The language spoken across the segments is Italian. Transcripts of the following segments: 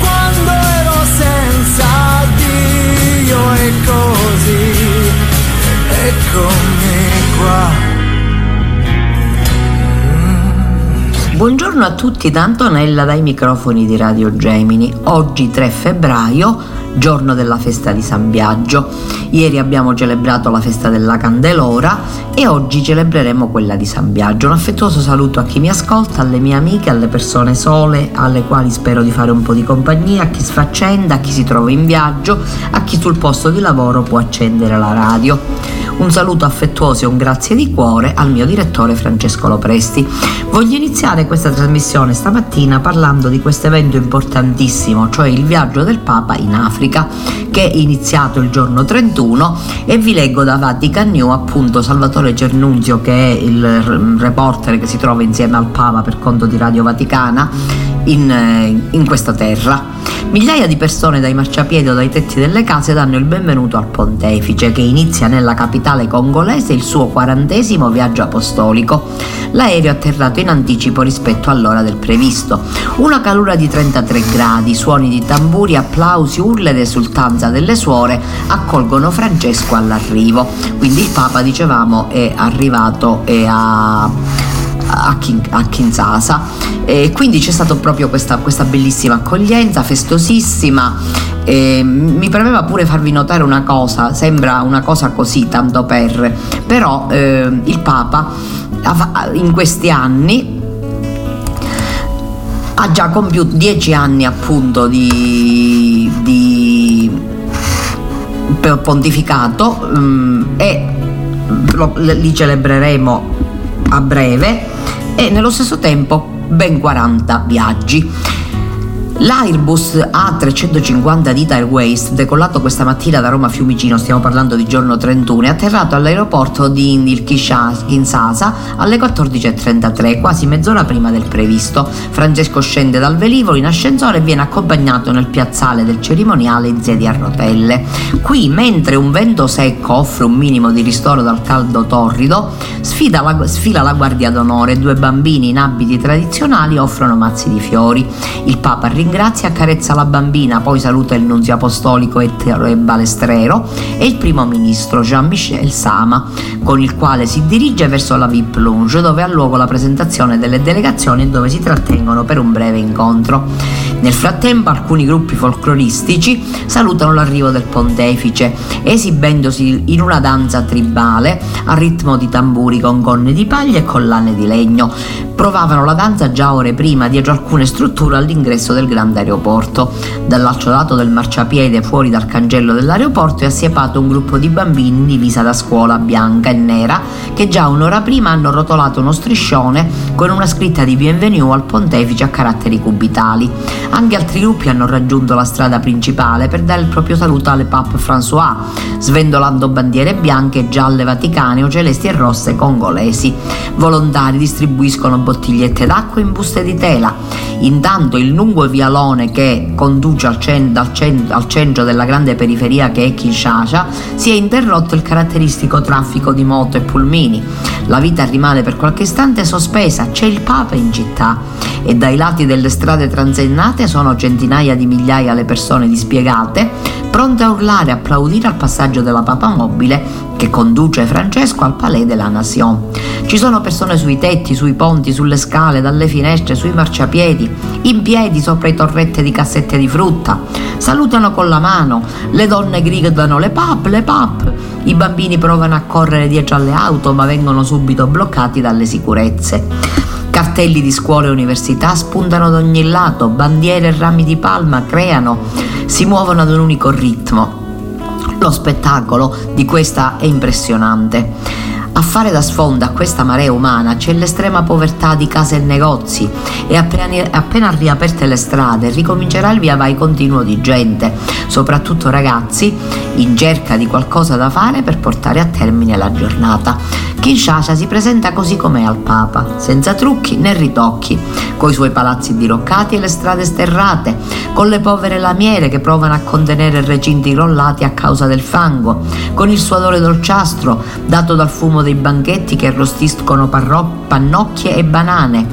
quando ero senza Dio e così, eccomi qua. Buongiorno a tutti da Antonella dai microfoni di Radio Gemini. Oggi 3 febbraio, giorno della festa di San Biagio. Ieri abbiamo celebrato la festa della Candelora e oggi celebreremo quella di San Biagio. Un affettuoso saluto a chi mi ascolta, alle mie amiche, alle persone sole, alle quali spero di fare un po' di compagnia, a chi sfaccenda, a chi si trova in viaggio, a chi sul posto di lavoro può accendere la radio. Un saluto affettuoso e un grazie di cuore al mio direttore Francesco Lopresti. Voglio iniziare questa trasmissione stamattina parlando di questo evento importantissimo, cioè il viaggio del Papa in Africa, che è iniziato il giorno 31 e vi leggo da Vatican New appunto Salvatore Cernunzio che è il reporter che si trova insieme al Papa per conto di Radio Vaticana in, in questa terra. Migliaia di persone dai marciapiedi o dai tetti delle case danno il benvenuto al pontefice che inizia nella capitale congolese il suo quarantesimo viaggio apostolico. L'aereo è atterrato in anticipo rispetto all'ora del previsto. Una calura di 33 gradi, suoni di tamburi, applausi, urla ed esultanza delle suore accolgono Francesco all'arrivo. Quindi il Papa, dicevamo, è arrivato e ha a, Kin- a Kinshasa. E quindi c'è stata proprio questa, questa bellissima accoglienza festosissima. E mi premeva pure farvi notare una cosa sembra una cosa così tanto per però eh, il Papa in questi anni ha già compiuto dieci anni appunto di, di pontificato um, e lo, li celebreremo a breve e nello stesso tempo ben 40 viaggi. L'Airbus A350 di Airways, decollato questa mattina da Roma Fiumicino, stiamo parlando di giorno 31, è atterrato all'aeroporto di Kinshasa alle 14.33, quasi mezz'ora prima del previsto. Francesco scende dal velivolo in ascensore e viene accompagnato nel piazzale del cerimoniale in sedia a rotelle. Qui, mentre un vento secco offre un minimo di ristoro dal caldo torrido, la, sfila la guardia d'onore, due bambini in abiti tradizionali offrono mazzi di fiori. Il Papa ringrazia ringrazia e accarezza la bambina, poi saluta il nunzio apostolico e balestrero e il primo ministro Jean-Michel Sama, con il quale si dirige verso la VIP Lounge dove ha luogo la presentazione delle delegazioni e dove si trattengono per un breve incontro. Nel frattempo alcuni gruppi folcloristici salutano l'arrivo del pontefice, esibendosi in una danza tribale a ritmo di tamburi con gonne di paglia e collane di legno. Provavano la danza già ore prima dietro alcune strutture all'ingresso del grande aeroporto. Dall'altro lato del marciapiede, fuori dal cancello dell'aeroporto, è assiepato un gruppo di bambini in divisa da scuola bianca e nera che già un'ora prima hanno rotolato uno striscione con una scritta di bienvenue al pontefice a caratteri cubitali. Anche altri gruppi hanno raggiunto la strada principale per dare il proprio saluto alle Pape François, svendolando bandiere bianche, gialle vaticane o celesti e rosse congolesi. Volontari distribuiscono bottigliette d'acqua in buste di tela. Intanto il lungo vialone che conduce al, cen- cen- al centro della grande periferia che è Kinshasa si è interrotto il caratteristico traffico di moto e pulmini. La vita rimane per qualche istante sospesa, c'è il Papa in città e dai lati delle strade transennate sono centinaia di migliaia le persone dispiegate pronte a urlare e applaudire al passaggio della papa mobile che conduce Francesco al Palais de la Nation. Ci sono persone sui tetti, sui ponti, sulle scale, dalle finestre, sui marciapiedi, in piedi sopra i torrette di cassette di frutta. Salutano con la mano, le donne gridano le pap, le pap. I bambini provano a correre dietro alle auto ma vengono subito bloccati dalle sicurezze. Cartelli di scuole e università spuntano da ogni lato, bandiere e rami di palma creano, si muovono ad un unico ritmo. Lo spettacolo di questa è impressionante. Fare da sfonda a questa marea umana c'è l'estrema povertà di case e negozi e appena, appena riaperte le strade ricomincerà il via vai continuo di gente, soprattutto ragazzi, in cerca di qualcosa da fare per portare a termine la giornata. Kinshasa si presenta così com'è al Papa, senza trucchi né ritocchi, coi suoi palazzi diroccati e le strade sterrate, con le povere lamiere che provano a contenere recinti crollati a causa del fango, con il suo odore dolciastro dato dal fumo dei banchetti che arrostiscono parro- pannocchie e banane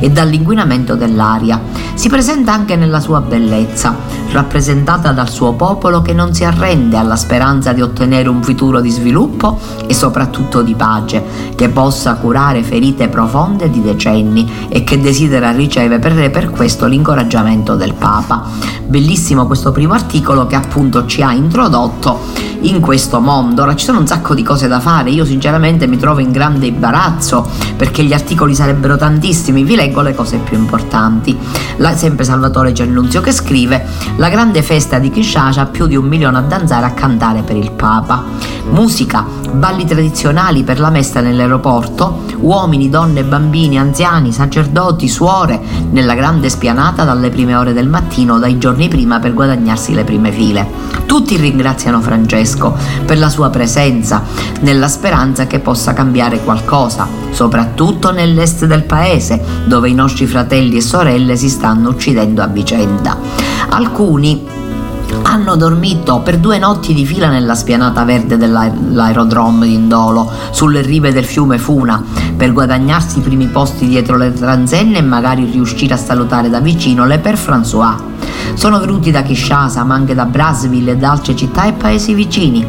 e dall'inquinamento dell'aria. Si presenta anche nella sua bellezza, rappresentata dal suo popolo che non si arrende alla speranza di ottenere un futuro di sviluppo e soprattutto di pace, che possa curare ferite profonde di decenni e che desidera ricevere per questo l'incoraggiamento del Papa. Bellissimo questo primo articolo che appunto ci ha introdotto in questo mondo. Ora ci sono un sacco di cose da fare, io sinceramente mi trovo in grande imbarazzo perché gli articoli sarebbero tantissimi, vi leggo le cose più importanti. La, sempre Salvatore Gennunzio che scrive la grande festa di Kinshasa, più di un milione a danzare a cantare per il Papa. Musica, balli tradizionali per la messa nell'aeroporto, uomini, donne, bambini, anziani, sacerdoti, suore, nella grande spianata dalle prime ore del mattino, dai giorni prima per guadagnarsi le prime file. Tutti ringraziano Francesco per la sua presenza, nella speranza che possa cambiare qualcosa, soprattutto nell'est del paese, dove i nostri fratelli e sorelle si stanno uccidendo a vicenda. Alcuni hanno dormito per due notti di fila nella spianata verde dell'aerodrome di Indolo, sulle rive del fiume Funa, per guadagnarsi i primi posti dietro le transenne e magari riuscire a salutare da vicino le Per François. Sono venuti da Kinshasa, ma anche da Brazzaville e da altre città e paesi vicini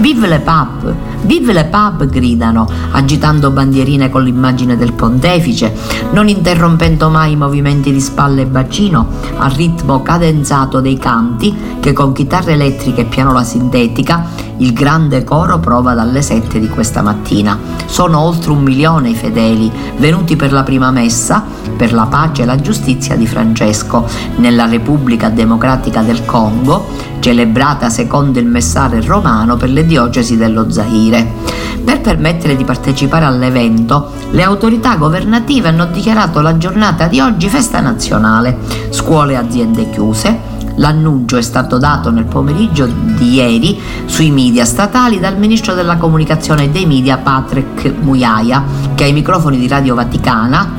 Vive le pub! Vive le pub! gridano, agitando bandierine con l'immagine del pontefice, non interrompendo mai i movimenti di spalle e bacino al ritmo cadenzato dei canti che con chitarre elettriche e pianola sintetica il grande coro prova dalle sette di questa mattina. Sono oltre un milione i fedeli venuti per la prima messa per la pace e la giustizia di Francesco nella Repubblica Democratica del Congo, celebrata secondo il messaggio romano per le diocesi dello Zaire. Per permettere di partecipare all'evento, le autorità governative hanno dichiarato la giornata di oggi festa nazionale, scuole e aziende chiuse, L'annuncio è stato dato nel pomeriggio di ieri sui media statali dal ministro della comunicazione e dei media Patrick Muyaia, che ai microfoni di Radio Vaticana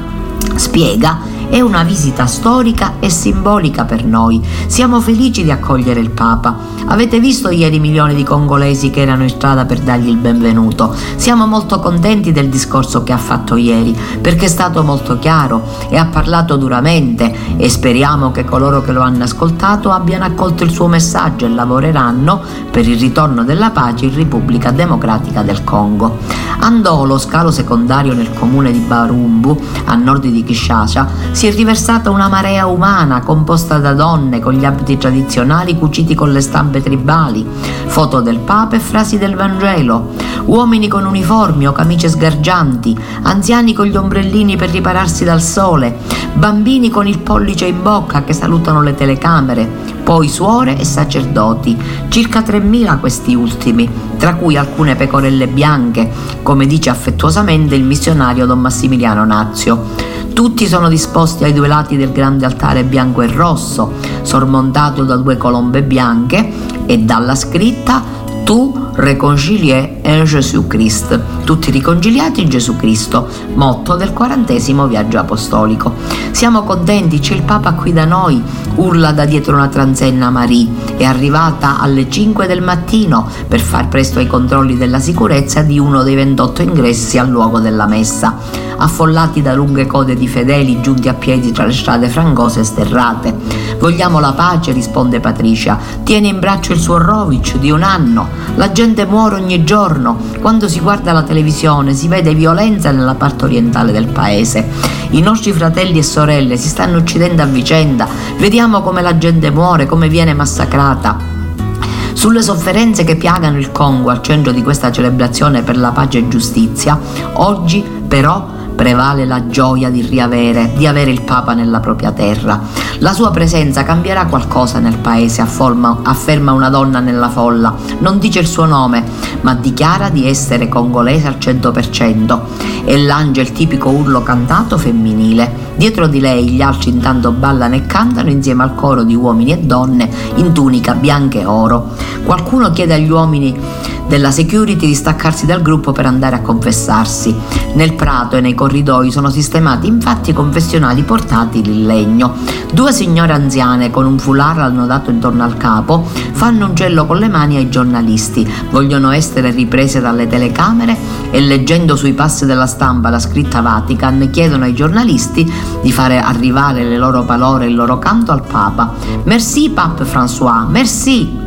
spiega è una visita storica e simbolica per noi. Siamo felici di accogliere il Papa. Avete visto ieri milioni di congolesi che erano in strada per dargli il benvenuto. Siamo molto contenti del discorso che ha fatto ieri, perché è stato molto chiaro e ha parlato duramente e speriamo che coloro che lo hanno ascoltato abbiano accolto il suo messaggio e lavoreranno per il ritorno della pace in Repubblica Democratica del Congo. Andolo, scalo secondario nel comune di Barumbu, a nord di Kinshasa, si è riversata una marea umana composta da donne con gli abiti tradizionali cuciti con le stampe tribali, foto del Papa e frasi del Vangelo, uomini con uniformi o camicie sgargianti, anziani con gli ombrellini per ripararsi dal sole, bambini con il pollice in bocca che salutano le telecamere, poi suore e sacerdoti, circa 3.000 questi ultimi, tra cui alcune pecorelle bianche, come dice affettuosamente il missionario Don Massimiliano Nazio. Tutti sono disposti ai due lati del grande altare bianco e rosso, sormontato da due colombe bianche e dalla scritta Tu réconcilié en Jésus-Christ, tutti riconciliati in Gesù Cristo, motto del quarantesimo viaggio apostolico. Siamo contenti, c'è il Papa qui da noi, urla da dietro una transenna Marie, è arrivata alle 5 del mattino per far presto ai controlli della sicurezza di uno dei 28 ingressi al luogo della messa, affollati da lunghe code di fedeli giunti a piedi tra le strade frangose e sterrate. Vogliamo la pace, risponde Patricia, tiene in braccio il suo Rovic di un anno, la gente muore ogni giorno, quando si guarda la televisione si vede violenza nella parte orientale del paese. I nostri fratelli e sorelle si stanno uccidendo a vicenda, vediamo come la gente muore, come viene massacrata. Sulle sofferenze che piagano il Congo al centro di questa celebrazione per la pace e giustizia, oggi però prevale la gioia di riavere, di avere il Papa nella propria terra. La sua presenza cambierà qualcosa nel paese, afforma, afferma una donna nella folla. Non dice il suo nome, ma dichiara di essere congolese al 100% e lancia il tipico urlo cantato femminile. Dietro di lei gli altri intanto ballano e cantano insieme al coro di uomini e donne in tunica bianca e oro. Qualcuno chiede agli uomini della security di staccarsi dal gruppo per andare a confessarsi. Nel prato e nei corridoi sono sistemati infatti confessionali portatili in legno. Due signore anziane con un foulard annodato intorno al capo fanno un gelo con le mani ai giornalisti, vogliono essere riprese dalle telecamere e leggendo sui passi della stampa la scritta Vatican chiedono ai giornalisti di fare arrivare le loro parole e il loro canto al Papa. Merci Pape François, merci!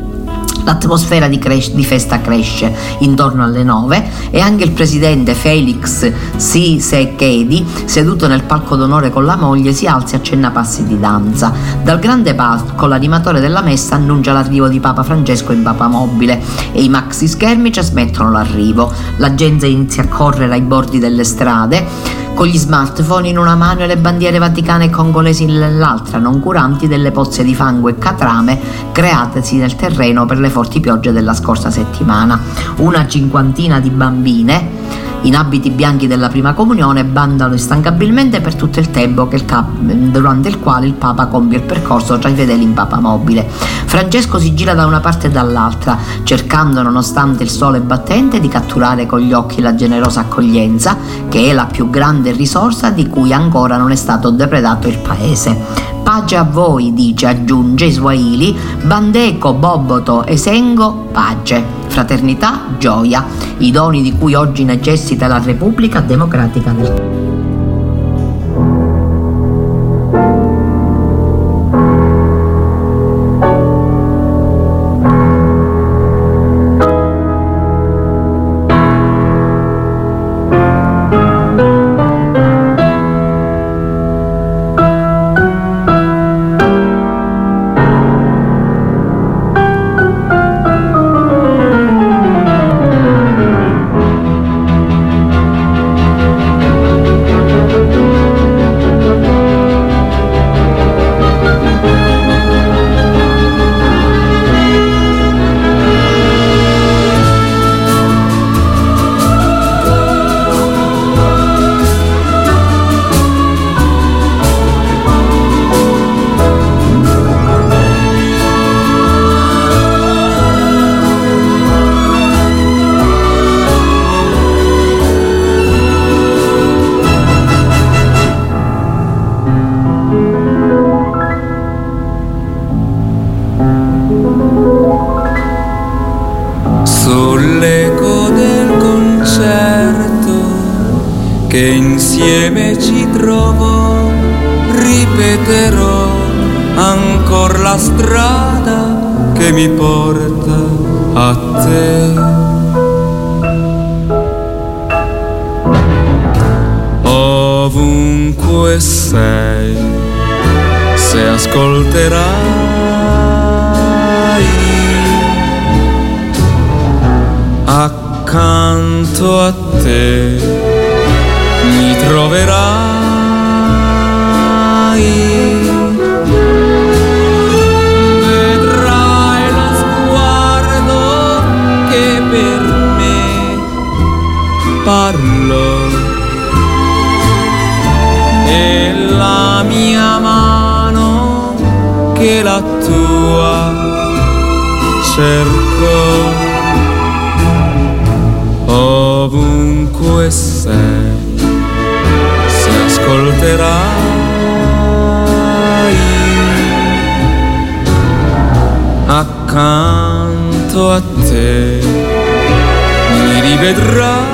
L'atmosfera di, cres- di, festa cresce intorno alle nove e anche il presidente Felix Sisekedi, seduto nel palco d'onore con la moglie, si alza e accenna passi di danza. Dal grande palco l'animatore della messa annuncia l'arrivo di Papa Francesco in Papa Mobile e i maxi schermi trasmettono l'arrivo. La gente inizia a correre ai bordi delle strade con gli smartphone in una mano e le bandiere vaticane e congolesi nell'altra, non curanti delle pozze di fango e catrame createsi nel terreno per le forti piogge della scorsa settimana. Una cinquantina di bambine in abiti bianchi della prima comunione bandano instancabilmente per tutto il tempo il cap- durante il quale il Papa compie il percorso tra i fedeli in Papa mobile. Francesco si gira da una parte e dall'altra, cercando, nonostante il sole battente, di catturare con gli occhi la generosa accoglienza, che è la più grande risorsa di cui ancora non è stato depredato il paese. Pace a voi, dice, aggiunge Swahili, Bandeco, Boboto, Esengo, pace, fraternità, gioia, i doni di cui oggi necessita la Repubblica Democratica del Congo. cerco ovunque ovunque sei, se ascolterai accanto a te, mi rivedrai.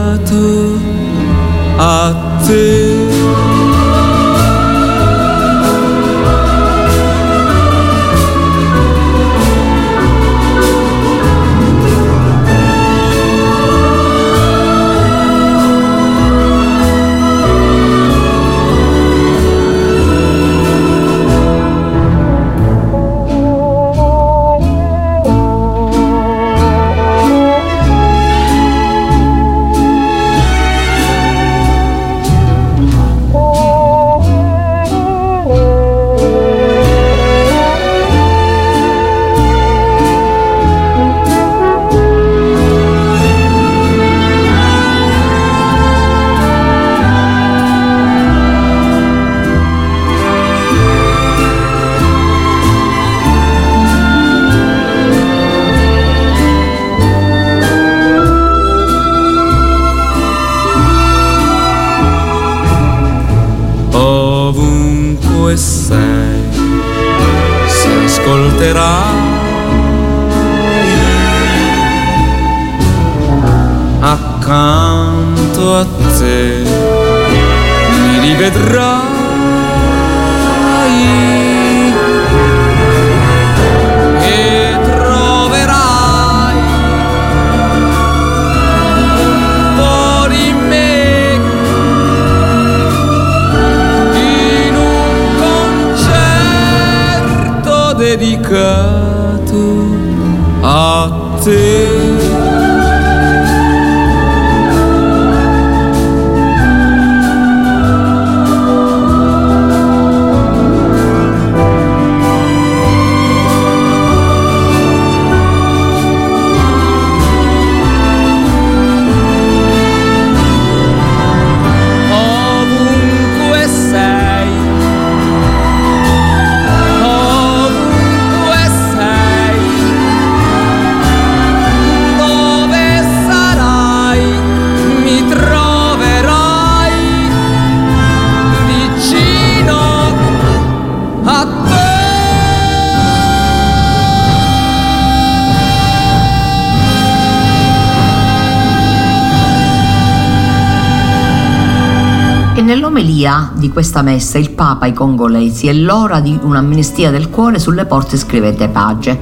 Nell'omelia di questa messa il Papa ai congolesi è l'ora di un'amnistia del cuore sulle porte scrivete pace.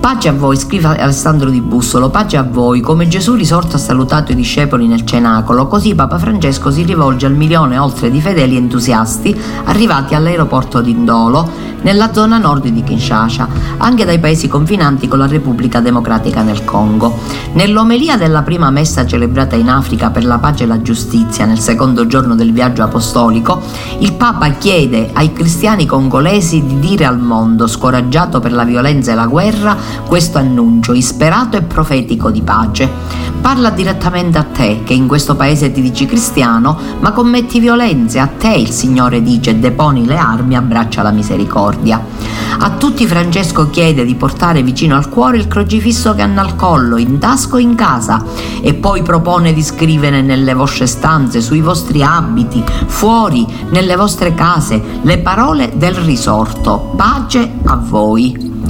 Pace a voi, scrive Alessandro di Bussolo, pace a voi, come Gesù risorto ha salutato i discepoli nel cenacolo, così Papa Francesco si rivolge al milione oltre di fedeli entusiasti arrivati all'aeroporto di Indolo, nella zona nord di Kinshasa, anche dai paesi confinanti con la Repubblica Democratica nel Congo. Nell'omelia della prima messa celebrata in Africa per la pace e la giustizia nel secondo giorno del viaggio apostolico, il Papa chiede ai cristiani congolesi di dire al mondo, scoraggiato per la violenza e la guerra, questo annuncio isperato e profetico di pace. Parla direttamente a te, che in questo paese ti dici cristiano, ma commetti violenze. A te il Signore dice deponi le armi, abbraccia la misericordia. A tutti Francesco chiede di portare vicino al cuore il crocifisso che hanno al collo, in tasco e in casa, e poi propone di scrivere nelle vostre stanze, sui vostri abiti, fuori, nelle vostre case, le parole del risorto. Pace a voi.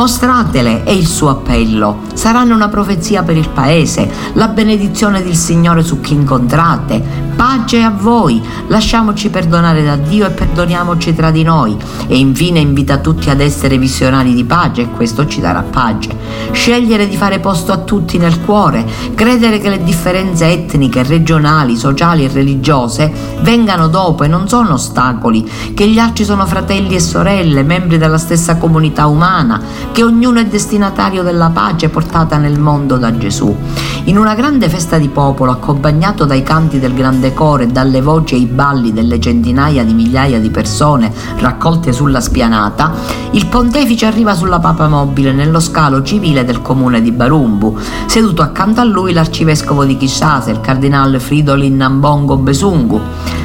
Mostratele è il suo appello. Saranno una profezia per il paese, la benedizione del Signore su chi incontrate. Pace a voi, lasciamoci perdonare da Dio e perdoniamoci tra di noi. E infine invita tutti ad essere visionari di pace e questo ci darà pace. Scegliere di fare posto a tutti nel cuore, credere che le differenze etniche, regionali, sociali e religiose vengano dopo e non sono ostacoli, che gli altri sono fratelli e sorelle, membri della stessa comunità umana, che ognuno è destinatario della pace portata nel mondo da Gesù. In una grande festa di popolo, accompagnato dai canti del grande coro e dalle voci e i balli delle centinaia di migliaia di persone raccolte sulla spianata, il pontefice arriva sulla papa mobile nello scalo civile del comune di Barumbu. Seduto accanto a lui l'arcivescovo di Kinshasa, il cardinale Fridolin Nambongo Besungu.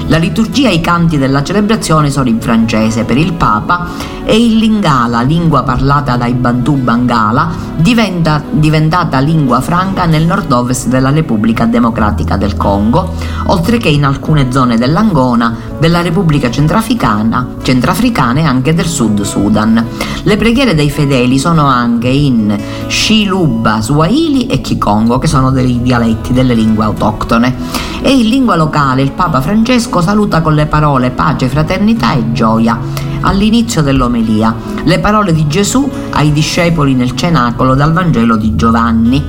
La liturgia e i canti della celebrazione sono in francese per il Papa e il Lingala, lingua parlata dai Bantu Bangala, diventa, diventata lingua franca nel nord-ovest della Repubblica Democratica del Congo, oltre che in alcune zone dell'Angona, della Repubblica Centrafricana, Centrafricana e anche del Sud Sudan. Le preghiere dei fedeli sono anche in Shiluba, Swahili e Kikongo, che sono dei dialetti delle lingue autoctone. E in lingua locale il Papa Francesco saluta con le parole pace, fraternità e gioia all'inizio dell'omelia, le parole di Gesù ai discepoli nel cenacolo dal Vangelo di Giovanni.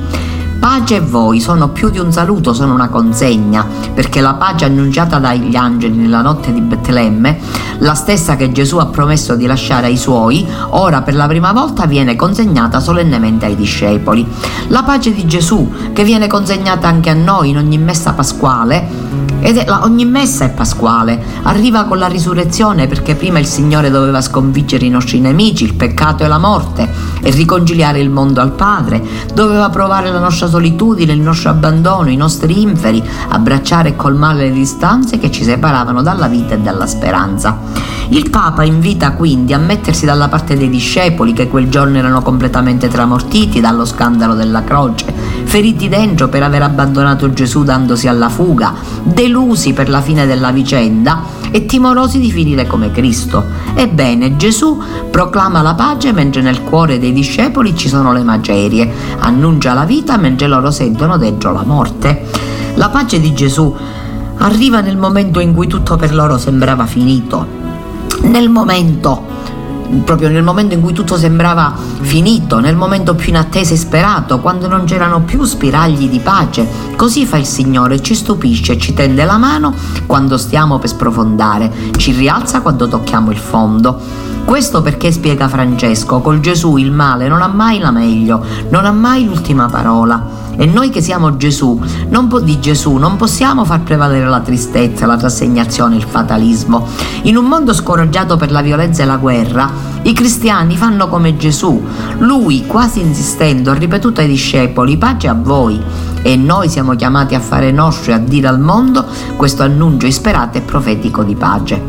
Pace a voi sono più di un saluto, sono una consegna, perché la pace annunciata dagli angeli nella notte di Betlemme, la stessa che Gesù ha promesso di lasciare ai suoi, ora per la prima volta viene consegnata solennemente ai discepoli. La pace di Gesù, che viene consegnata anche a noi in ogni messa pasquale, ed la, ogni messa è pasquale, arriva con la risurrezione perché prima il Signore doveva sconfiggere i nostri nemici, il peccato e la morte e riconciliare il mondo al Padre, doveva provare la nostra solitudine, il nostro abbandono, i nostri inferi, abbracciare e colmare le distanze che ci separavano dalla vita e dalla speranza. Il Papa invita quindi a mettersi dalla parte dei discepoli che quel giorno erano completamente tramortiti dallo scandalo della croce, feriti dentro per aver abbandonato Gesù dandosi alla fuga, delusi per la fine della vicenda e timorosi di finire come Cristo. Ebbene, Gesù proclama la pace mentre nel cuore dei discepoli ci sono le macerie, annuncia la vita mentre loro sentono dentro la morte. La pace di Gesù arriva nel momento in cui tutto per loro sembrava finito, nel momento proprio nel momento in cui tutto sembrava finito, nel momento più inatteso e sperato, quando non c'erano più spiragli di pace. Così fa il Signore, ci stupisce, ci tende la mano quando stiamo per sprofondare, ci rialza quando tocchiamo il fondo. Questo perché, spiega Francesco, col Gesù il male non ha mai la meglio, non ha mai l'ultima parola. E noi che siamo Gesù, po- di Gesù, non possiamo far prevalere la tristezza, la rassegnazione, il fatalismo. In un mondo scoraggiato per la violenza e la guerra, i cristiani fanno come Gesù. Lui, quasi insistendo, ha ripetuto ai discepoli, pace a voi. E noi siamo chiamati a fare nostro e a dire al mondo questo annuncio isperato e profetico di pace.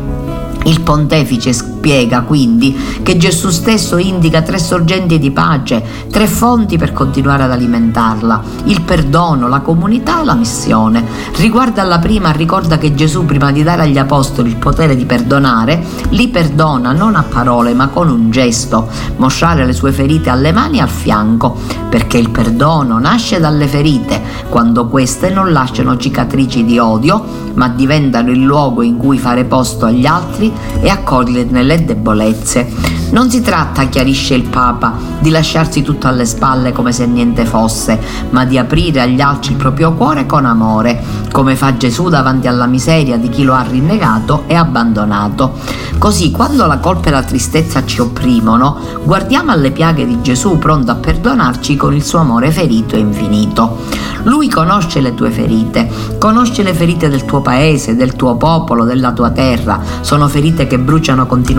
Il pontefice spiega quindi che Gesù stesso indica tre sorgenti di pace, tre fonti per continuare ad alimentarla, il perdono, la comunità e la missione. Riguardo alla prima ricorda che Gesù prima di dare agli apostoli il potere di perdonare, li perdona non a parole ma con un gesto, mostrare le sue ferite alle mani e al fianco, perché il perdono nasce dalle ferite, quando queste non lasciano cicatrici di odio, ma diventano il luogo in cui fare posto agli altri e accoglierne le debolezze. Non si tratta, chiarisce il Papa, di lasciarsi tutto alle spalle come se niente fosse, ma di aprire agli altri il proprio cuore con amore, come fa Gesù davanti alla miseria di chi lo ha rinnegato e abbandonato. Così, quando la colpa e la tristezza ci opprimono, guardiamo alle piaghe di Gesù pronto a perdonarci con il suo amore ferito e infinito. Lui conosce le tue ferite, conosce le ferite del tuo paese, del tuo popolo, della tua terra. Sono ferite che bruciano continuamente,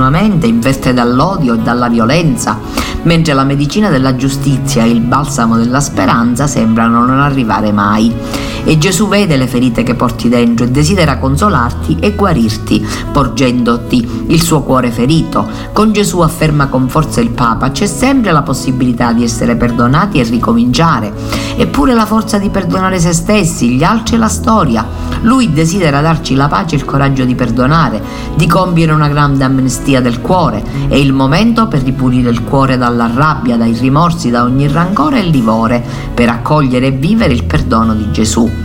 investe dall'odio e dalla violenza, mentre la medicina della giustizia e il balsamo della speranza sembrano non arrivare mai. E Gesù vede le ferite che porti dentro e desidera consolarti e guarirti, porgendoti il suo cuore ferito. Con Gesù afferma con forza il Papa, c'è sempre la possibilità di essere perdonati e ricominciare, eppure la forza di perdonare se stessi, gli altri e la storia. Lui desidera darci la pace e il coraggio di perdonare, di compiere una grande amnestia del cuore. È il momento per ripulire il cuore dalla rabbia, dai rimorsi, da ogni rancore e livore, per accogliere e vivere il perdono di Gesù.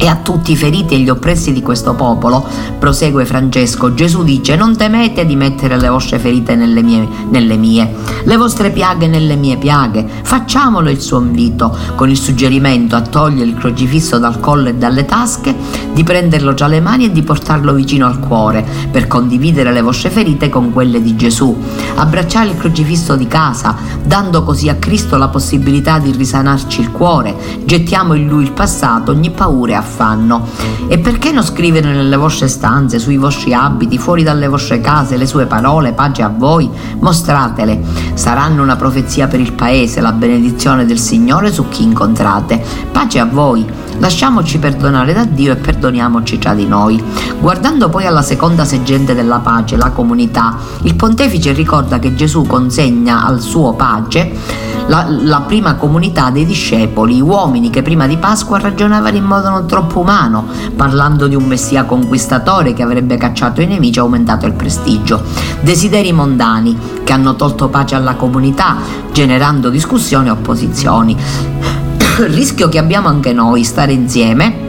E a tutti i feriti e gli oppressi di questo popolo, prosegue Francesco, Gesù dice non temete di mettere le vostre ferite nelle mie, nelle mie, le vostre piaghe nelle mie piaghe, facciamolo il suo invito, con il suggerimento a togliere il crocifisso dal collo e dalle tasche, di prenderlo tra le mani e di portarlo vicino al cuore, per condividere le vostre ferite con quelle di Gesù, abbracciare il crocifisso di casa, dando così a Cristo la possibilità di risanarci il cuore, gettiamo in lui il passato, ogni paura e affare affanno. E perché non scrivere nelle vostre stanze, sui vostri abiti, fuori dalle vostre case, le sue parole, pace a voi? Mostratele. Saranno una profezia per il paese, la benedizione del Signore su chi incontrate. Pace a voi. Lasciamoci perdonare da Dio e perdoniamoci tra di noi. Guardando poi alla seconda seggente della pace, la comunità, il pontefice ricorda che Gesù consegna al suo pace la, la, prima comunità dei discepoli, uomini che prima di Pasqua ragionavano in modo non troppo umano, parlando di un messia conquistatore che avrebbe cacciato i nemici e aumentato il prestigio. Desideri mondani che hanno tolto pace alla comunità, generando discussioni e opposizioni. Il rischio che abbiamo anche noi, stare insieme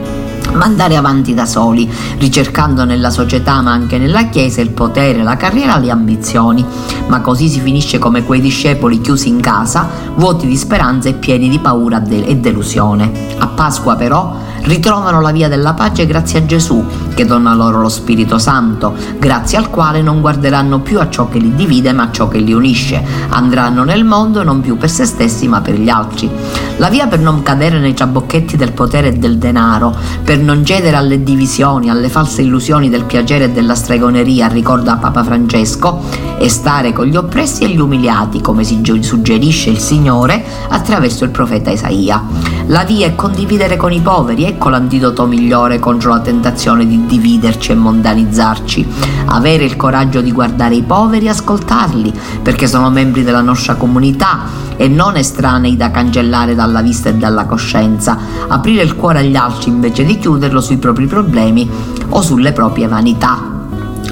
ma andare avanti da soli, ricercando nella società ma anche nella Chiesa il potere, la carriera, le ambizioni. Ma così si finisce come quei discepoli chiusi in casa, vuoti di speranza e pieni di paura e delusione. A Pasqua però ritrovano la via della pace grazie a Gesù, che dona loro lo Spirito Santo, grazie al quale non guarderanno più a ciò che li divide ma a ciò che li unisce. Andranno nel mondo non più per se stessi ma per gli altri. La via per non cadere nei trabocchetti del potere e del denaro, per non cedere alle divisioni, alle false illusioni del piacere e della stregoneria, ricorda Papa Francesco, è stare con gli oppressi e gli umiliati, come si suggerisce il Signore attraverso il profeta Isaia. La via è condividere con i poveri, ecco l'antidoto migliore contro la tentazione di dividerci e mondanizzarci. Avere il coraggio di guardare i poveri e ascoltarli, perché sono membri della nostra comunità e non estranei da cancellare dalla vista e dalla coscienza. Aprire il cuore agli altri invece di chiuderlo sui propri problemi o sulle proprie vanità.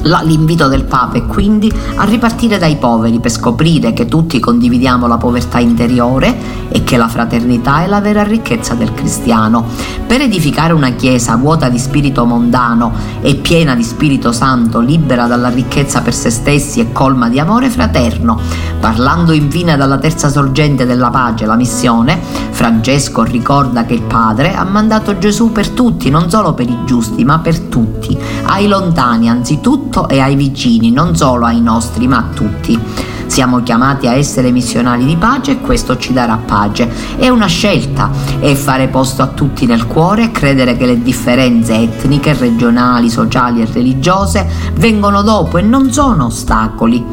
L'invito del Papa è quindi a ripartire dai poveri per scoprire che tutti condividiamo la povertà interiore e che la fraternità è la vera ricchezza del cristiano. Per edificare una Chiesa vuota di spirito mondano e piena di Spirito Santo, libera dalla ricchezza per se stessi e colma di amore fraterno. Parlando infine dalla terza sorgente della pace, la missione, Francesco ricorda che il Padre ha mandato Gesù per tutti, non solo per i giusti, ma per tutti, ai lontani anzitutto tutto e ai vicini, non solo ai nostri, ma a tutti. Siamo chiamati a essere missionari di pace e questo ci darà pace. È una scelta, è fare posto a tutti nel cuore credere che le differenze etniche, regionali, sociali e religiose vengono dopo e non sono ostacoli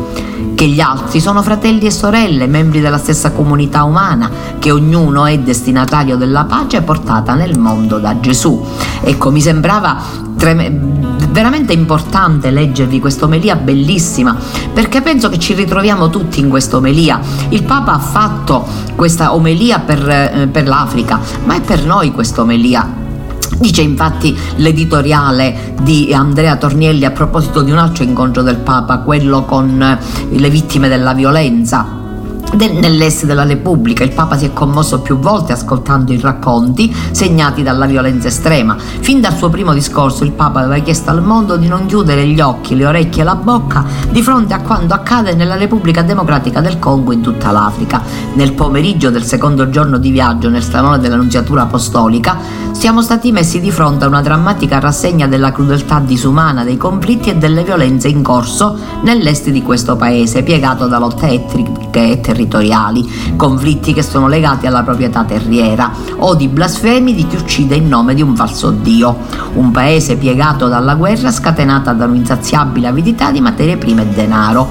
che gli altri sono fratelli e sorelle, membri della stessa comunità umana, che ognuno è destinatario della pace portata nel mondo da Gesù. Ecco, mi sembrava trem- veramente importante leggervi questa omelia bellissima, perché penso che ci ritroviamo tutti in questa omelia. Il Papa ha fatto questa omelia per, eh, per l'Africa, ma è per noi questa omelia Dice infatti l'editoriale di Andrea Tornielli a proposito di un altro incontro del Papa, quello con eh, le vittime della violenza nell'est della Repubblica. Il Papa si è commosso più volte ascoltando i racconti segnati dalla violenza estrema. Fin dal suo primo discorso il Papa aveva chiesto al mondo di non chiudere gli occhi, le orecchie e la bocca di fronte a quanto accade nella Repubblica Democratica del Congo in tutta l'Africa. Nel pomeriggio del secondo giorno di viaggio nel salone dell'Annunziatura Apostolica siamo stati messi di fronte a una drammatica rassegna della crudeltà disumana, dei conflitti e delle violenze in corso nell'est di questo paese, piegato da lotte etniche e territoriali, conflitti che sono legati alla proprietà terriera o di blasfemi di chi uccide in nome di un falso dio. Un paese piegato dalla guerra scatenata da un'insaziabile avidità di materie prime e denaro.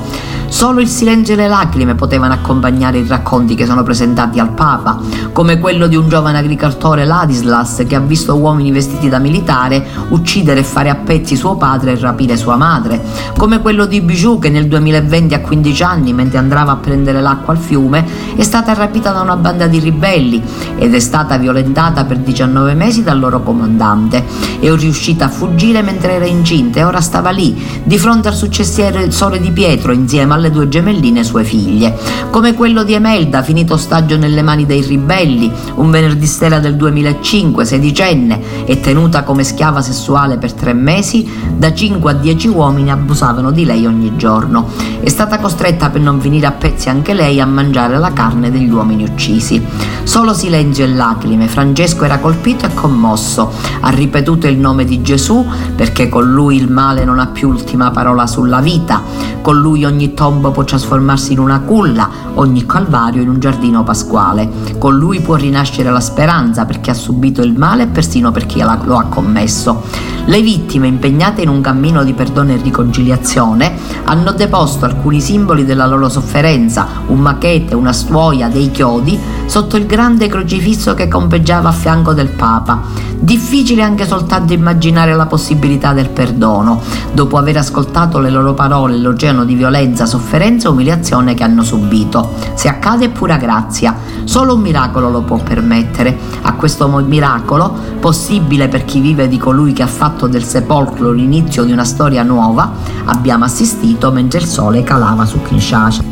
Solo il silenzio e le lacrime potevano accompagnare i racconti che sono presentati al Papa, come quello di un giovane agricoltore Ladislas che ha visto uomini vestiti da militare uccidere e fare a pezzi suo padre e rapire sua madre, come quello di Bijou che nel 2020 a 15 anni, mentre andava a prendere l'acqua al fiume, è stata rapita da una banda di ribelli ed è stata violentata per 19 mesi dal loro comandante. È riuscita a fuggire mentre era incinta e ora stava lì, di fronte al successore di Pietro, insieme alle alle due gemelline sue figlie, come quello di Emelda, finito ostaggio nelle mani dei ribelli, un venerdì sera del 2005, sedicenne e tenuta come schiava sessuale per tre mesi, da 5 a 10 uomini abusavano di lei ogni giorno. È stata costretta per non finire a pezzi anche lei a mangiare la carne degli uomini uccisi. Solo silenzio e lacrime, Francesco era colpito e commosso, ha ripetuto il nome di Gesù perché con lui il male non ha più ultima parola sulla vita, con lui ogni tombo può trasformarsi in una culla, ogni calvario in un giardino pasquale, con lui può rinascere la speranza perché ha subito il male e persino per chi lo ha commesso. Le vittime impegnate in un cammino di perdono e riconciliazione hanno deposto alcuni simboli della loro sofferenza, un machete, una stuoia, dei chiodi, sotto il grande crocifisso che campeggiava a fianco del Papa. Difficile anche soltanto immaginare la possibilità del perdono, dopo aver ascoltato le loro parole, l'oceano di violenza, sofferenza e umiliazione che hanno subito. Se accade è pura grazia, solo un miracolo lo può permettere. A questo miracolo, possibile per chi vive di colui che ha fatto del sepolcro l'inizio di una storia nuova, abbiamo assistito mentre il sole calava su Kinshasa.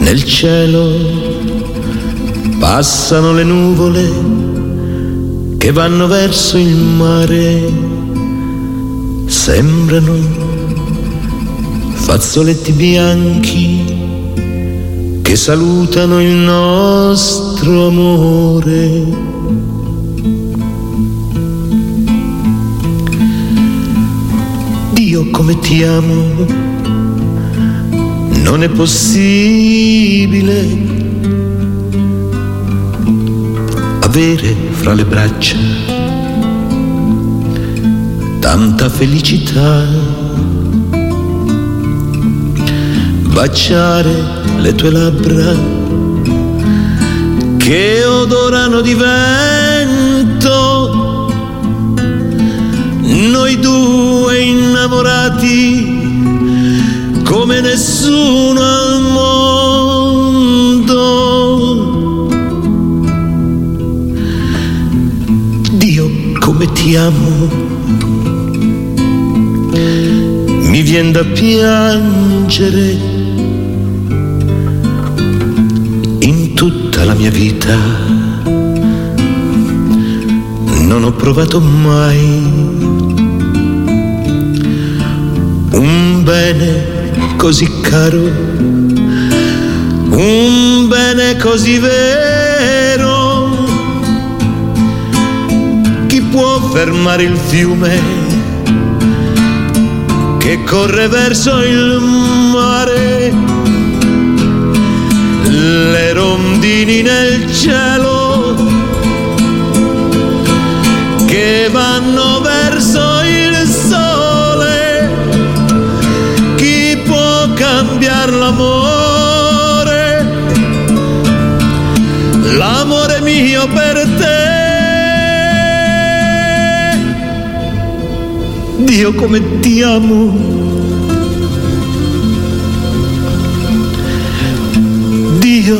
Nel cielo passano le nuvole che vanno verso il mare, sembrano fazzoletti bianchi che salutano il nostro amore. Dio come ti amo, non è possibile avere fra le braccia tanta felicità, baciare le tue labbra che odorano di vento noi due innamorati come nessuno al mondo. Dio come ti amo, mi viene da piangere tutta la mia vita. Non ho provato mai un bene così caro, un bene così vero. Chi può fermare il fiume che corre verso il mare? Le rondini nel cielo che vanno verso il sole. Chi può cambiare l'amore? L'amore mio per te. Dio come ti amo. Dio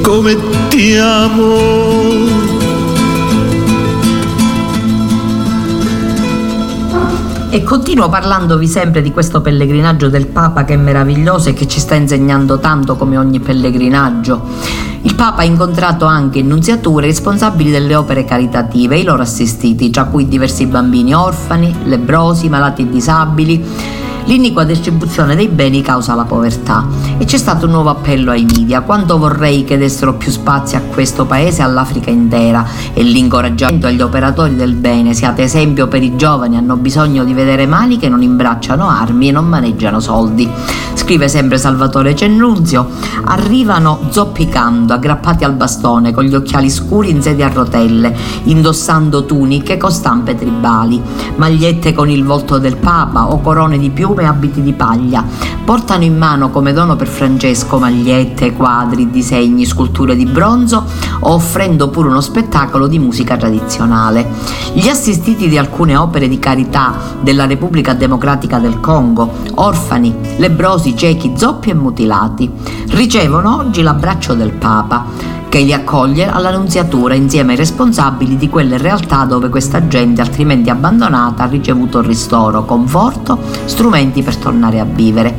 come ti amo. E continuo parlandovi sempre di questo pellegrinaggio del Papa che è meraviglioso e che ci sta insegnando tanto come ogni pellegrinaggio. Il Papa ha incontrato anche innunziature responsabili delle opere caritative e i loro assistiti, tra cui diversi bambini orfani, lebrosi, malati e disabili. L'iniqua distribuzione dei beni causa la povertà e c'è stato un nuovo appello ai media. Quanto vorrei che dessero più spazio a questo paese e all'Africa intera e l'incoraggiamento agli operatori del bene. Siate esempio per i giovani, hanno bisogno di vedere mani che non imbracciano armi e non maneggiano soldi. Scrive sempre Salvatore Cennunzio. Arrivano zoppicando, aggrappati al bastone, con gli occhiali scuri in sedia a rotelle, indossando tuniche con stampe tribali, magliette con il volto del Papa o corone di piume e abiti di paglia. Portano in mano come dono per Francesco magliette, quadri, disegni, sculture di bronzo, offrendo pure uno spettacolo di musica tradizionale. Gli assistiti di alcune opere di carità della Repubblica Democratica del Congo, orfani, lebrosi, ciechi, zoppi e mutilati, ricevono oggi l'abbraccio del Papa che li accoglie alla nunziatura insieme ai responsabili di quelle realtà dove questa gente altrimenti abbandonata ha ricevuto ristoro, conforto, strumenti per tornare a vivere.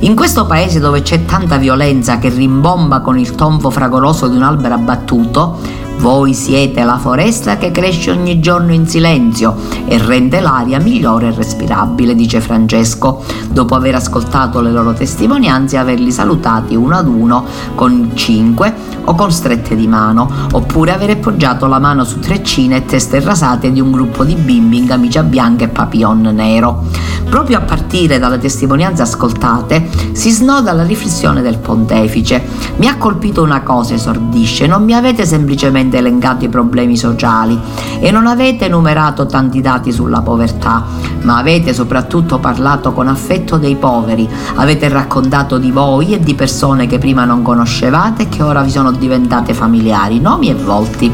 In questo paese dove c'è tanta violenza che rimbomba con il tonfo fragoroso di un albero abbattuto, voi siete la foresta che cresce ogni giorno in silenzio e rende l'aria migliore e respirabile, dice Francesco, dopo aver ascoltato le loro testimonianze e averli salutati uno ad uno con cinque o con strette di mano, oppure aver appoggiato la mano su treccine e teste rasate di un gruppo di bimbi in camicia bianca e papillon nero. Proprio a partire dalle testimonianze ascoltate si snoda la riflessione del pontefice. Mi ha colpito una cosa, esordisce, non mi avete semplicemente semplicemente elencato i problemi sociali e non avete enumerato tanti dati sulla povertà, ma avete soprattutto parlato con affetto dei poveri, avete raccontato di voi e di persone che prima non conoscevate e che ora vi sono diventate familiari, nomi e volti.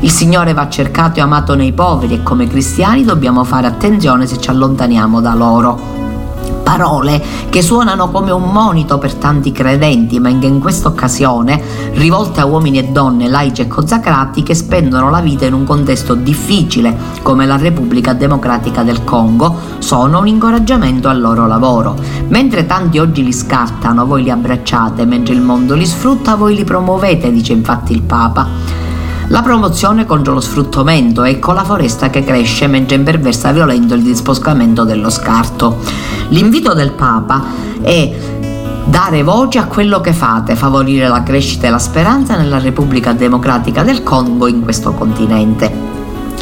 Il Signore va cercato e amato nei poveri e come cristiani dobbiamo fare attenzione se ci allontaniamo da loro parole che suonano come un monito per tanti credenti, ma che in questa occasione, rivolte a uomini e donne laici e consacrati che spendono la vita in un contesto difficile come la Repubblica Democratica del Congo, sono un incoraggiamento al loro lavoro. Mentre tanti oggi li scartano, voi li abbracciate, mentre il mondo li sfrutta, voi li promuovete, dice infatti il Papa. La promozione contro lo sfruttamento, ecco la foresta che cresce mentre imperversa violento il disboscamento dello scarto. L'invito del Papa è dare voce a quello che fate, favorire la crescita e la speranza nella Repubblica Democratica del Congo in questo continente.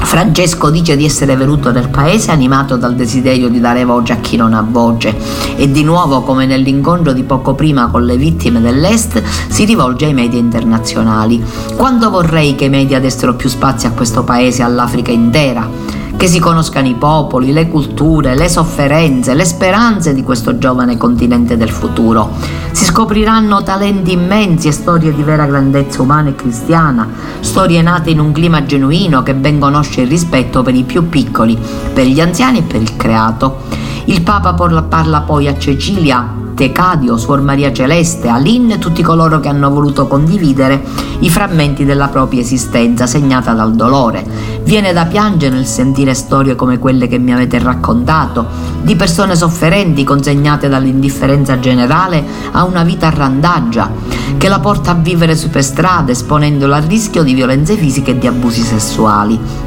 Francesco dice di essere venuto nel paese animato dal desiderio di dare voce a chi non ha voce e di nuovo come nell'incontro di poco prima con le vittime dell'Est si rivolge ai media internazionali. Quando vorrei che i media dessero più spazio a questo paese e all'Africa intera che si conoscano i popoli, le culture, le sofferenze, le speranze di questo giovane continente del futuro. Si scopriranno talenti immensi e storie di vera grandezza umana e cristiana, storie nate in un clima genuino che ben conosce il rispetto per i più piccoli, per gli anziani e per il creato. Il Papa parla poi a Cecilia Tecadio, Suor Maria Celeste, Alin e tutti coloro che hanno voluto condividere i frammenti della propria esistenza segnata dal dolore. Viene da piangere nel sentire storie come quelle che mi avete raccontato, di persone sofferenti consegnate dall'indifferenza generale a una vita a randaggia, che la porta a vivere su per strada esponendola al rischio di violenze fisiche e di abusi sessuali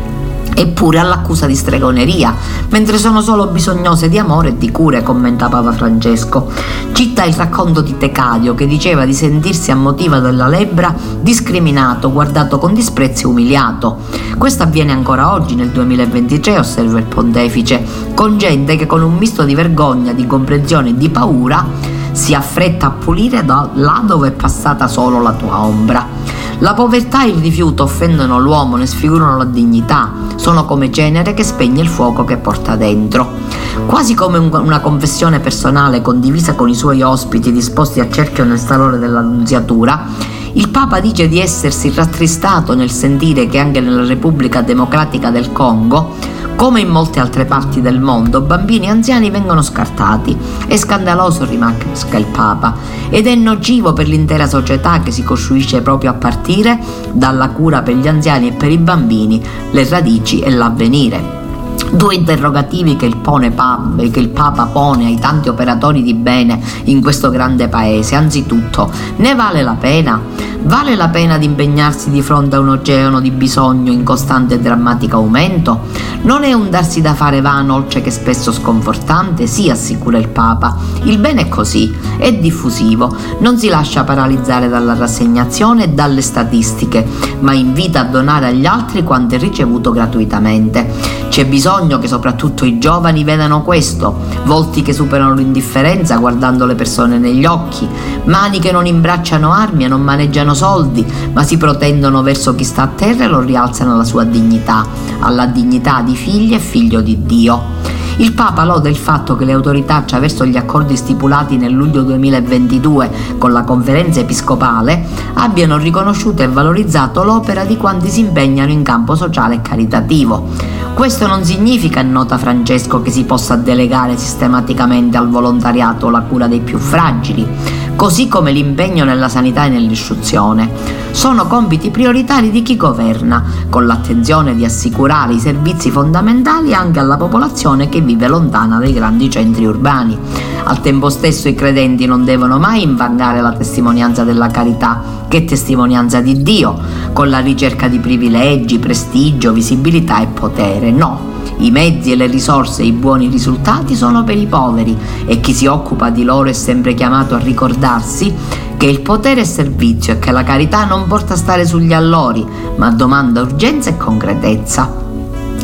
eppure all'accusa di stregoneria, mentre sono solo bisognose di amore e di cure, commenta Papa Francesco. Citta il racconto di Tecadio che diceva di sentirsi a motivo della lebbra discriminato, guardato con disprezzo e umiliato. Questo avviene ancora oggi nel 2023, osserva il pontefice, con gente che con un misto di vergogna, di comprensione e di paura si affretta a pulire da là dove è passata solo la tua ombra. La povertà e il rifiuto offendono l'uomo, ne sfigurano la dignità, sono come cenere che spegne il fuoco che porta dentro. Quasi come una confessione personale condivisa con i suoi ospiti disposti a cerchio nel salone dell'annunziatura, il Papa dice di essersi rattristato nel sentire che anche nella Repubblica Democratica del Congo come in molte altre parti del mondo, bambini e anziani vengono scartati. È scandaloso, rimarca il Papa, ed è nocivo per l'intera società che si costruisce proprio a partire dalla cura per gli anziani e per i bambini, le radici e l'avvenire. Due interrogativi che il, Papa, che il, Papa pone ai tanti operatori di bene in questo grande paese. Anzitutto, ne vale la pena? Vale la pena di impegnarsi di fronte a un oceano di bisogno in costante e drammatico aumento? Non è un darsi da fare vano, oltre che spesso sconfortante? Sì, assicura il Papa. Il bene è così, è diffusivo, non si lascia paralizzare dalla rassegnazione e dalle statistiche, ma invita a donare agli altri quanto è ricevuto gratuitamente. C'è bisogno che soprattutto i giovani vedano questo, volti che superano l'indifferenza guardando le persone negli occhi, mani che non imbracciano armi e non maneggiano soldi, ma si protendono verso chi sta a terra e lo rialzano alla sua dignità, alla dignità di figli e figlio di Dio. Il Papa loda il fatto che le autorità, attraverso gli accordi stipulati nel luglio 2022 con la conferenza episcopale, abbiano riconosciuto e valorizzato l'opera di quanti si impegnano in campo sociale e caritativo. Questo non significa, nota Francesco, che si possa delegare sistematicamente al volontariato la cura dei più fragili. Così come l'impegno nella sanità e nell'istruzione. Sono compiti prioritari di chi governa, con l'attenzione di assicurare i servizi fondamentali anche alla popolazione che vive lontana dai grandi centri urbani. Al tempo stesso i credenti non devono mai invangare la testimonianza della carità, che è testimonianza di Dio, con la ricerca di privilegi, prestigio, visibilità e potere. No, i mezzi e le risorse e i buoni risultati sono per i poveri e chi si occupa di loro è sempre chiamato a ricordarsi che il potere è servizio e che la carità non porta a stare sugli allori, ma domanda urgenza e concretezza.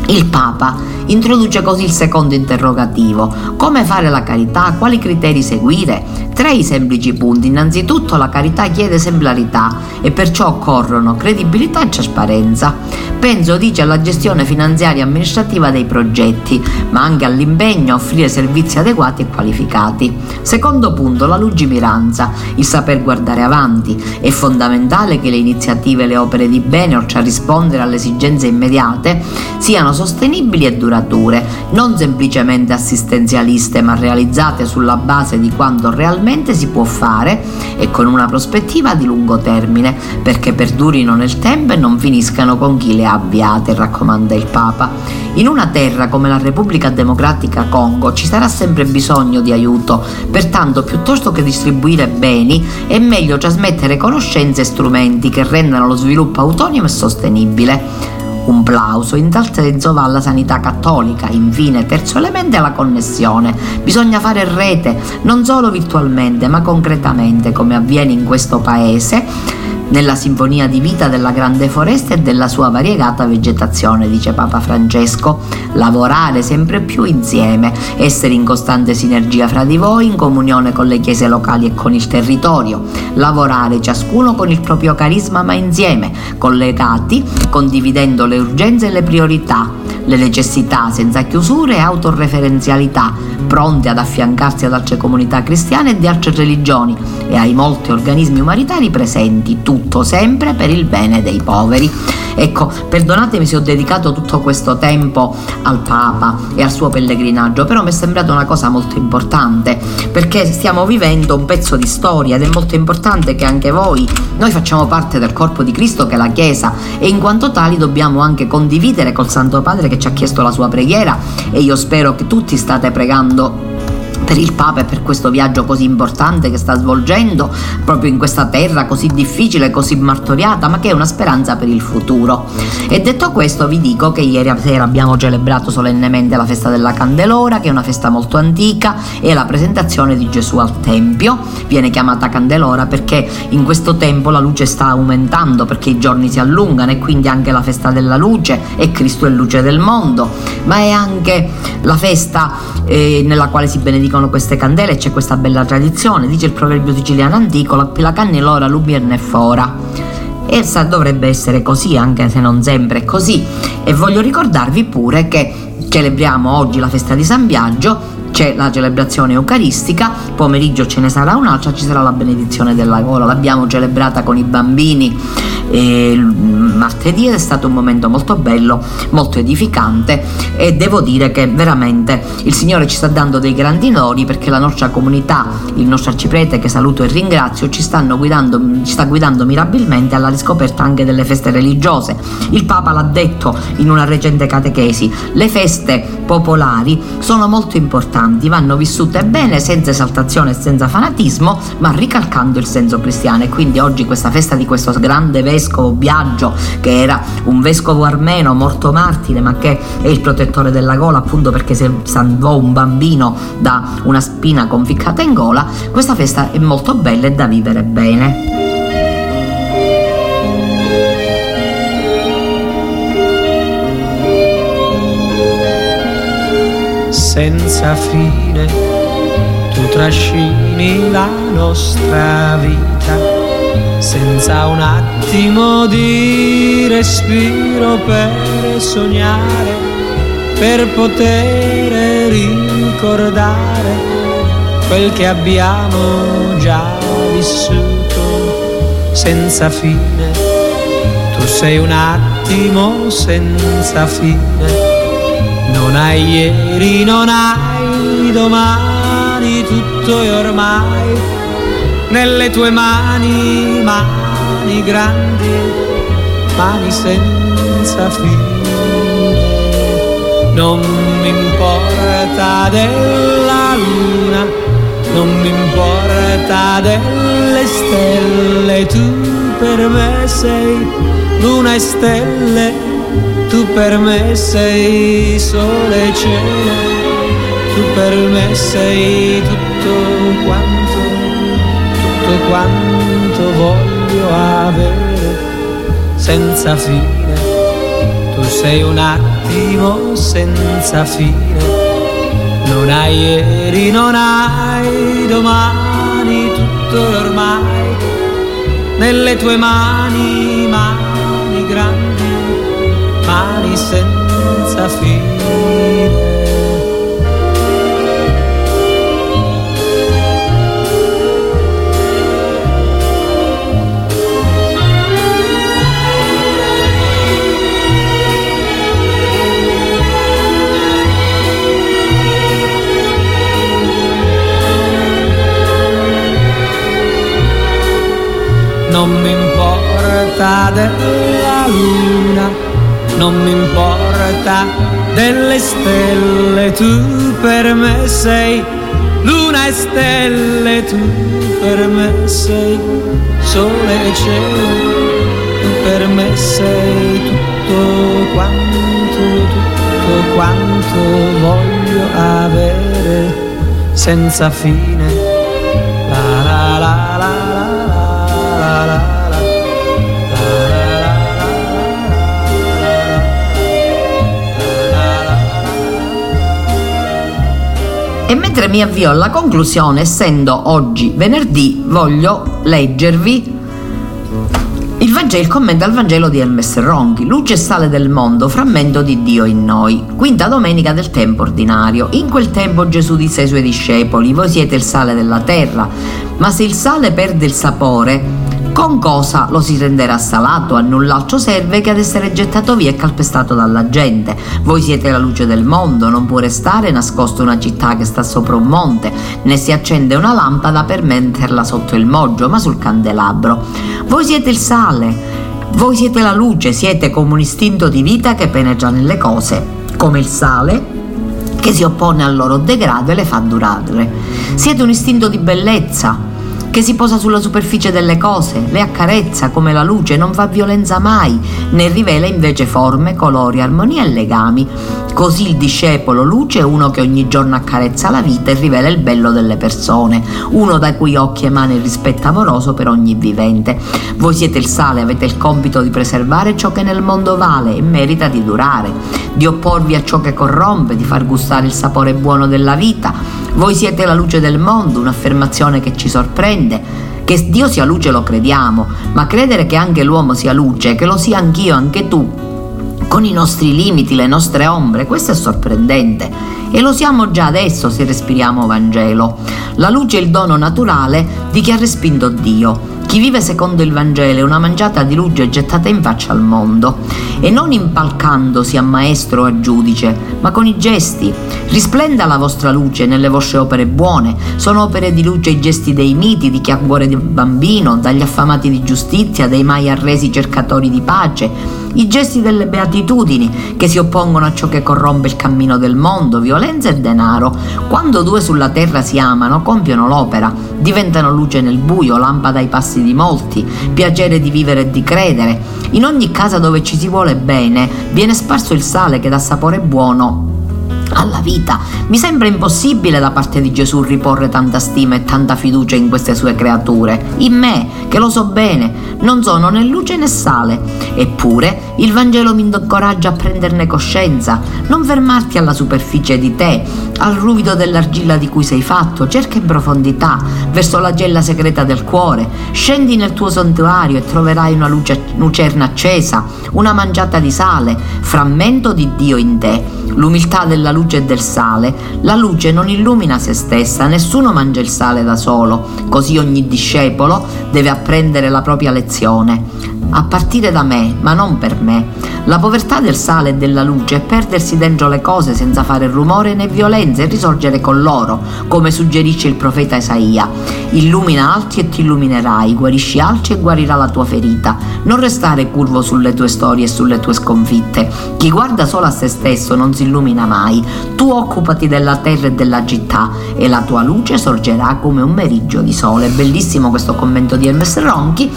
Il Papa introduce così il secondo interrogativo. Come fare la carità? Quali criteri seguire? Tre semplici punti. Innanzitutto la carità chiede esemplarità e perciò occorrono credibilità e trasparenza. Penso, dice, alla gestione finanziaria e amministrativa dei progetti, ma anche all'impegno a offrire servizi adeguati e qualificati. Secondo punto, la lungimiranza, il saper guardare avanti. È fondamentale che le iniziative e le opere di bene, oltre a rispondere alle esigenze immediate, siano sostenibili e durature, non semplicemente assistenzialiste, ma realizzate sulla base di quanto realmente si può fare e con una prospettiva di lungo termine, perché perdurino nel tempo e non finiscano con chi le ha avviate, raccomanda il Papa. In una terra come la Repubblica Democratica Congo ci sarà sempre bisogno di aiuto, pertanto piuttosto che distribuire beni è meglio trasmettere conoscenze e strumenti che rendano lo sviluppo autonomo e sostenibile. Un plauso in tal senso va alla sanità cattolica. Infine, terzo elemento è la connessione. Bisogna fare rete, non solo virtualmente, ma concretamente, come avviene in questo paese nella sinfonia di vita della grande foresta e della sua variegata vegetazione, dice Papa Francesco. Lavorare sempre più insieme, essere in costante sinergia fra di voi, in comunione con le chiese locali e con il territorio. Lavorare ciascuno con il proprio carisma ma insieme, collegati, condividendo le urgenze e le priorità, le necessità senza chiusure e autoreferenzialità, pronti ad affiancarsi ad altre comunità cristiane e di altre religioni e ai molti organismi umanitari presenti, tutto sempre per il bene dei poveri. Ecco, perdonatemi se ho dedicato tutto questo tempo al Papa e al suo pellegrinaggio, però mi è sembrata una cosa molto importante, perché stiamo vivendo un pezzo di storia ed è molto importante che anche voi, noi facciamo parte del corpo di Cristo che è la Chiesa e in quanto tali dobbiamo anche condividere col Santo Padre che ci ha chiesto la sua preghiera e io spero che tutti state pregando ン per il Papa e per questo viaggio così importante che sta svolgendo proprio in questa terra così difficile, così martoriata, ma che è una speranza per il futuro. E detto questo vi dico che ieri sera abbiamo celebrato solennemente la festa della Candelora, che è una festa molto antica, e la presentazione di Gesù al Tempio. Viene chiamata Candelora perché in questo tempo la luce sta aumentando, perché i giorni si allungano e quindi anche la festa della luce e Cristo è luce del mondo, ma è anche la festa eh, nella quale si benedicono dicono queste candele e c'è questa bella tradizione, dice il proverbio siciliano antico, la, la cannellora lubierne fora. Essa dovrebbe essere così, anche se non sempre è così. E voglio ricordarvi pure che celebriamo oggi la festa di San Biagio c'è la celebrazione eucaristica, pomeriggio ce ne sarà un'altra, ci sarà la benedizione della gola, l'abbiamo celebrata con i bambini eh, martedì ed è stato un momento molto bello, molto edificante e devo dire che veramente il Signore ci sta dando dei grandi onori perché la nostra comunità, il nostro arciprete che saluto e ringrazio, ci, guidando, ci sta guidando mirabilmente alla riscoperta anche delle feste religiose. Il Papa l'ha detto in una recente catechesi, le feste popolari sono molto importanti importanti, vanno vissute bene, senza esaltazione e senza fanatismo, ma ricalcando il senso cristiano. E quindi oggi questa festa di questo grande vescovo Biagio, che era un vescovo armeno morto martire, ma che è il protettore della gola, appunto perché salvò un bambino da una spina conficcata in gola, questa festa è molto bella e da vivere bene. Senza fine, tu trascini la nostra vita, senza un attimo di respiro per sognare, per poter ricordare quel che abbiamo già vissuto senza fine. Tu sei un attimo senza fine non hai ieri, non hai domani, tutto è ormai nelle tue mani, mani grandi, mani senza fine. Non mi importa della luna, non mi importa delle stelle, tu per me sei luna e stelle, tu per me sei sole e cielo, tu per me sei tutto quanto, tutto quanto voglio avere senza fine. Tu sei un attimo senza fine, non hai ieri, non hai domani, tutto ormai nelle tue mani, mani mani senza fine. non mi importa della luna, non mi importa delle stelle, tu per me sei luna e stelle, tu per me sei sole e cielo, tu per me sei tutto quanto, tutto quanto voglio avere senza fine. La la la la la la la E mentre mi avvio alla conclusione, essendo oggi venerdì, voglio leggervi il Vangelo, il commento al Vangelo di Hermes Ronchi, luce e sale del mondo, frammento di Dio in noi. Quinta domenica del tempo ordinario. In quel tempo Gesù disse ai suoi discepoli, voi siete il sale della terra, ma se il sale perde il sapore, con cosa lo si renderà salato? A null'altro serve che ad essere gettato via e calpestato dalla gente. Voi siete la luce del mondo, non può restare nascosta una città che sta sopra un monte, né si accende una lampada per metterla sotto il moggio, ma sul candelabro. Voi siete il sale, voi siete la luce, siete come un istinto di vita che penetra nelle cose, come il sale che si oppone al loro degrado e le fa durare. Siete un istinto di bellezza che si posa sulla superficie delle cose, le accarezza come la luce, non fa violenza mai, ne rivela invece forme, colori, armonia e legami. Così il discepolo luce è uno che ogni giorno accarezza la vita e rivela il bello delle persone, uno da cui occhi emana il rispetto amoroso per ogni vivente. Voi siete il sale, avete il compito di preservare ciò che nel mondo vale e merita di durare, di opporvi a ciò che corrompe, di far gustare il sapore buono della vita. Voi siete la luce del mondo, un'affermazione che ci sorprende. Che Dio sia luce lo crediamo, ma credere che anche l'uomo sia luce, che lo sia anch'io, anche tu, con i nostri limiti, le nostre ombre, questo è sorprendente. E lo siamo già adesso se respiriamo Vangelo. La luce è il dono naturale di chi ha respinto Dio. Chi vive secondo il Vangelo è una mangiata di luce gettata in faccia al mondo e non impalcandosi a maestro o a giudice, ma con i gesti. Risplenda la vostra luce nelle vostre opere buone, sono opere di luce i gesti dei miti, di chi ha cuore di bambino, dagli affamati di giustizia, dei mai arresi cercatori di pace, i gesti delle beatitudini che si oppongono a ciò che corrompe il cammino del mondo, violenza e denaro. Quando due sulla terra si amano, compiono l'opera, diventano luce nel buio, lampada ai passi di molti, piacere di vivere e di credere. In ogni casa dove ci si vuole bene, viene sparso il sale che dà sapore buono alla vita. Mi sembra impossibile da parte di Gesù riporre tanta stima e tanta fiducia in queste sue creature. In me, che lo so bene, non sono né luce né sale. Eppure il Vangelo mi incoraggia a prenderne coscienza. Non fermarti alla superficie di te, al ruvido dell'argilla di cui sei fatto, cerca in profondità, verso la gella segreta del cuore. Scendi nel tuo santuario e troverai una luce, lucerna accesa, una mangiata di sale, frammento di Dio in te. L'umiltà della luce e del sale. La luce non illumina se stessa, nessuno mangia il sale da solo, così ogni discepolo deve apprendere la propria lezione. A partire da me, ma non per me. La povertà del sale e della luce è perdersi dentro le cose senza fare rumore né violenza e risorgere con loro, come suggerisce il profeta Isaia. Illumina altri e ti illuminerai, guarisci altri e guarirà la tua ferita. Non restare curvo sulle tue storie e sulle tue sconfitte. Chi guarda solo a se stesso non si illumina mai. Tu occupati della terra e della città e la tua luce sorgerà come un meriggio di sole. Bellissimo questo commento di Hermes Ronchi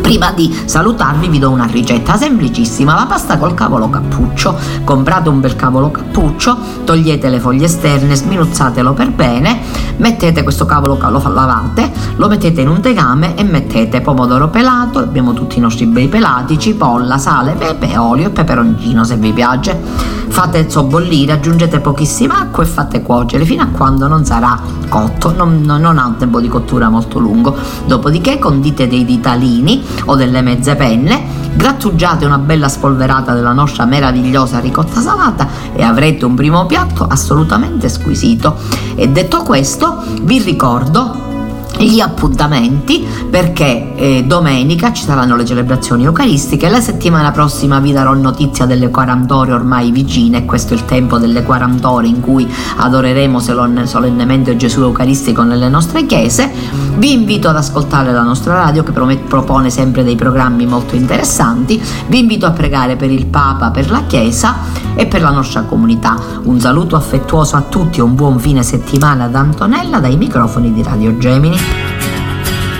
Prima di salutarvi vi do una ricetta semplicissima, la pasta col cavolo cappuccio. Comprate un bel cavolo cappuccio, togliete le foglie esterne, sminuzzatelo per bene, mettete questo cavolo, lo lavate, lo mettete in un tegame e mettete pomodoro pelato, abbiamo tutti i nostri bei pelati, cipolla, sale, pepe, olio e peperoncino se vi piace. Fate sobbollire, aggiungete pochissima acqua e fate cuocere fino a quando non sarà cotto, non, non ha un tempo di cottura molto lungo. Dopodiché condite dei ditalini o delle mezze penne, grattugiate una bella spolverata della nostra meravigliosa ricotta salata e avrete un primo piatto assolutamente squisito. E detto questo, vi ricordo gli appuntamenti perché eh, domenica ci saranno le celebrazioni eucaristiche la settimana prossima vi darò notizia delle 40 ore ormai vicine questo è il tempo delle 40 ore in cui adoreremo solennemente Gesù Eucaristico nelle nostre chiese. Vi invito ad ascoltare la nostra radio che propone sempre dei programmi molto interessanti. Vi invito a pregare per il Papa per la Chiesa e per la nostra comunità. Un saluto affettuoso a tutti e un buon fine settimana da Antonella dai microfoni di Radio Gemini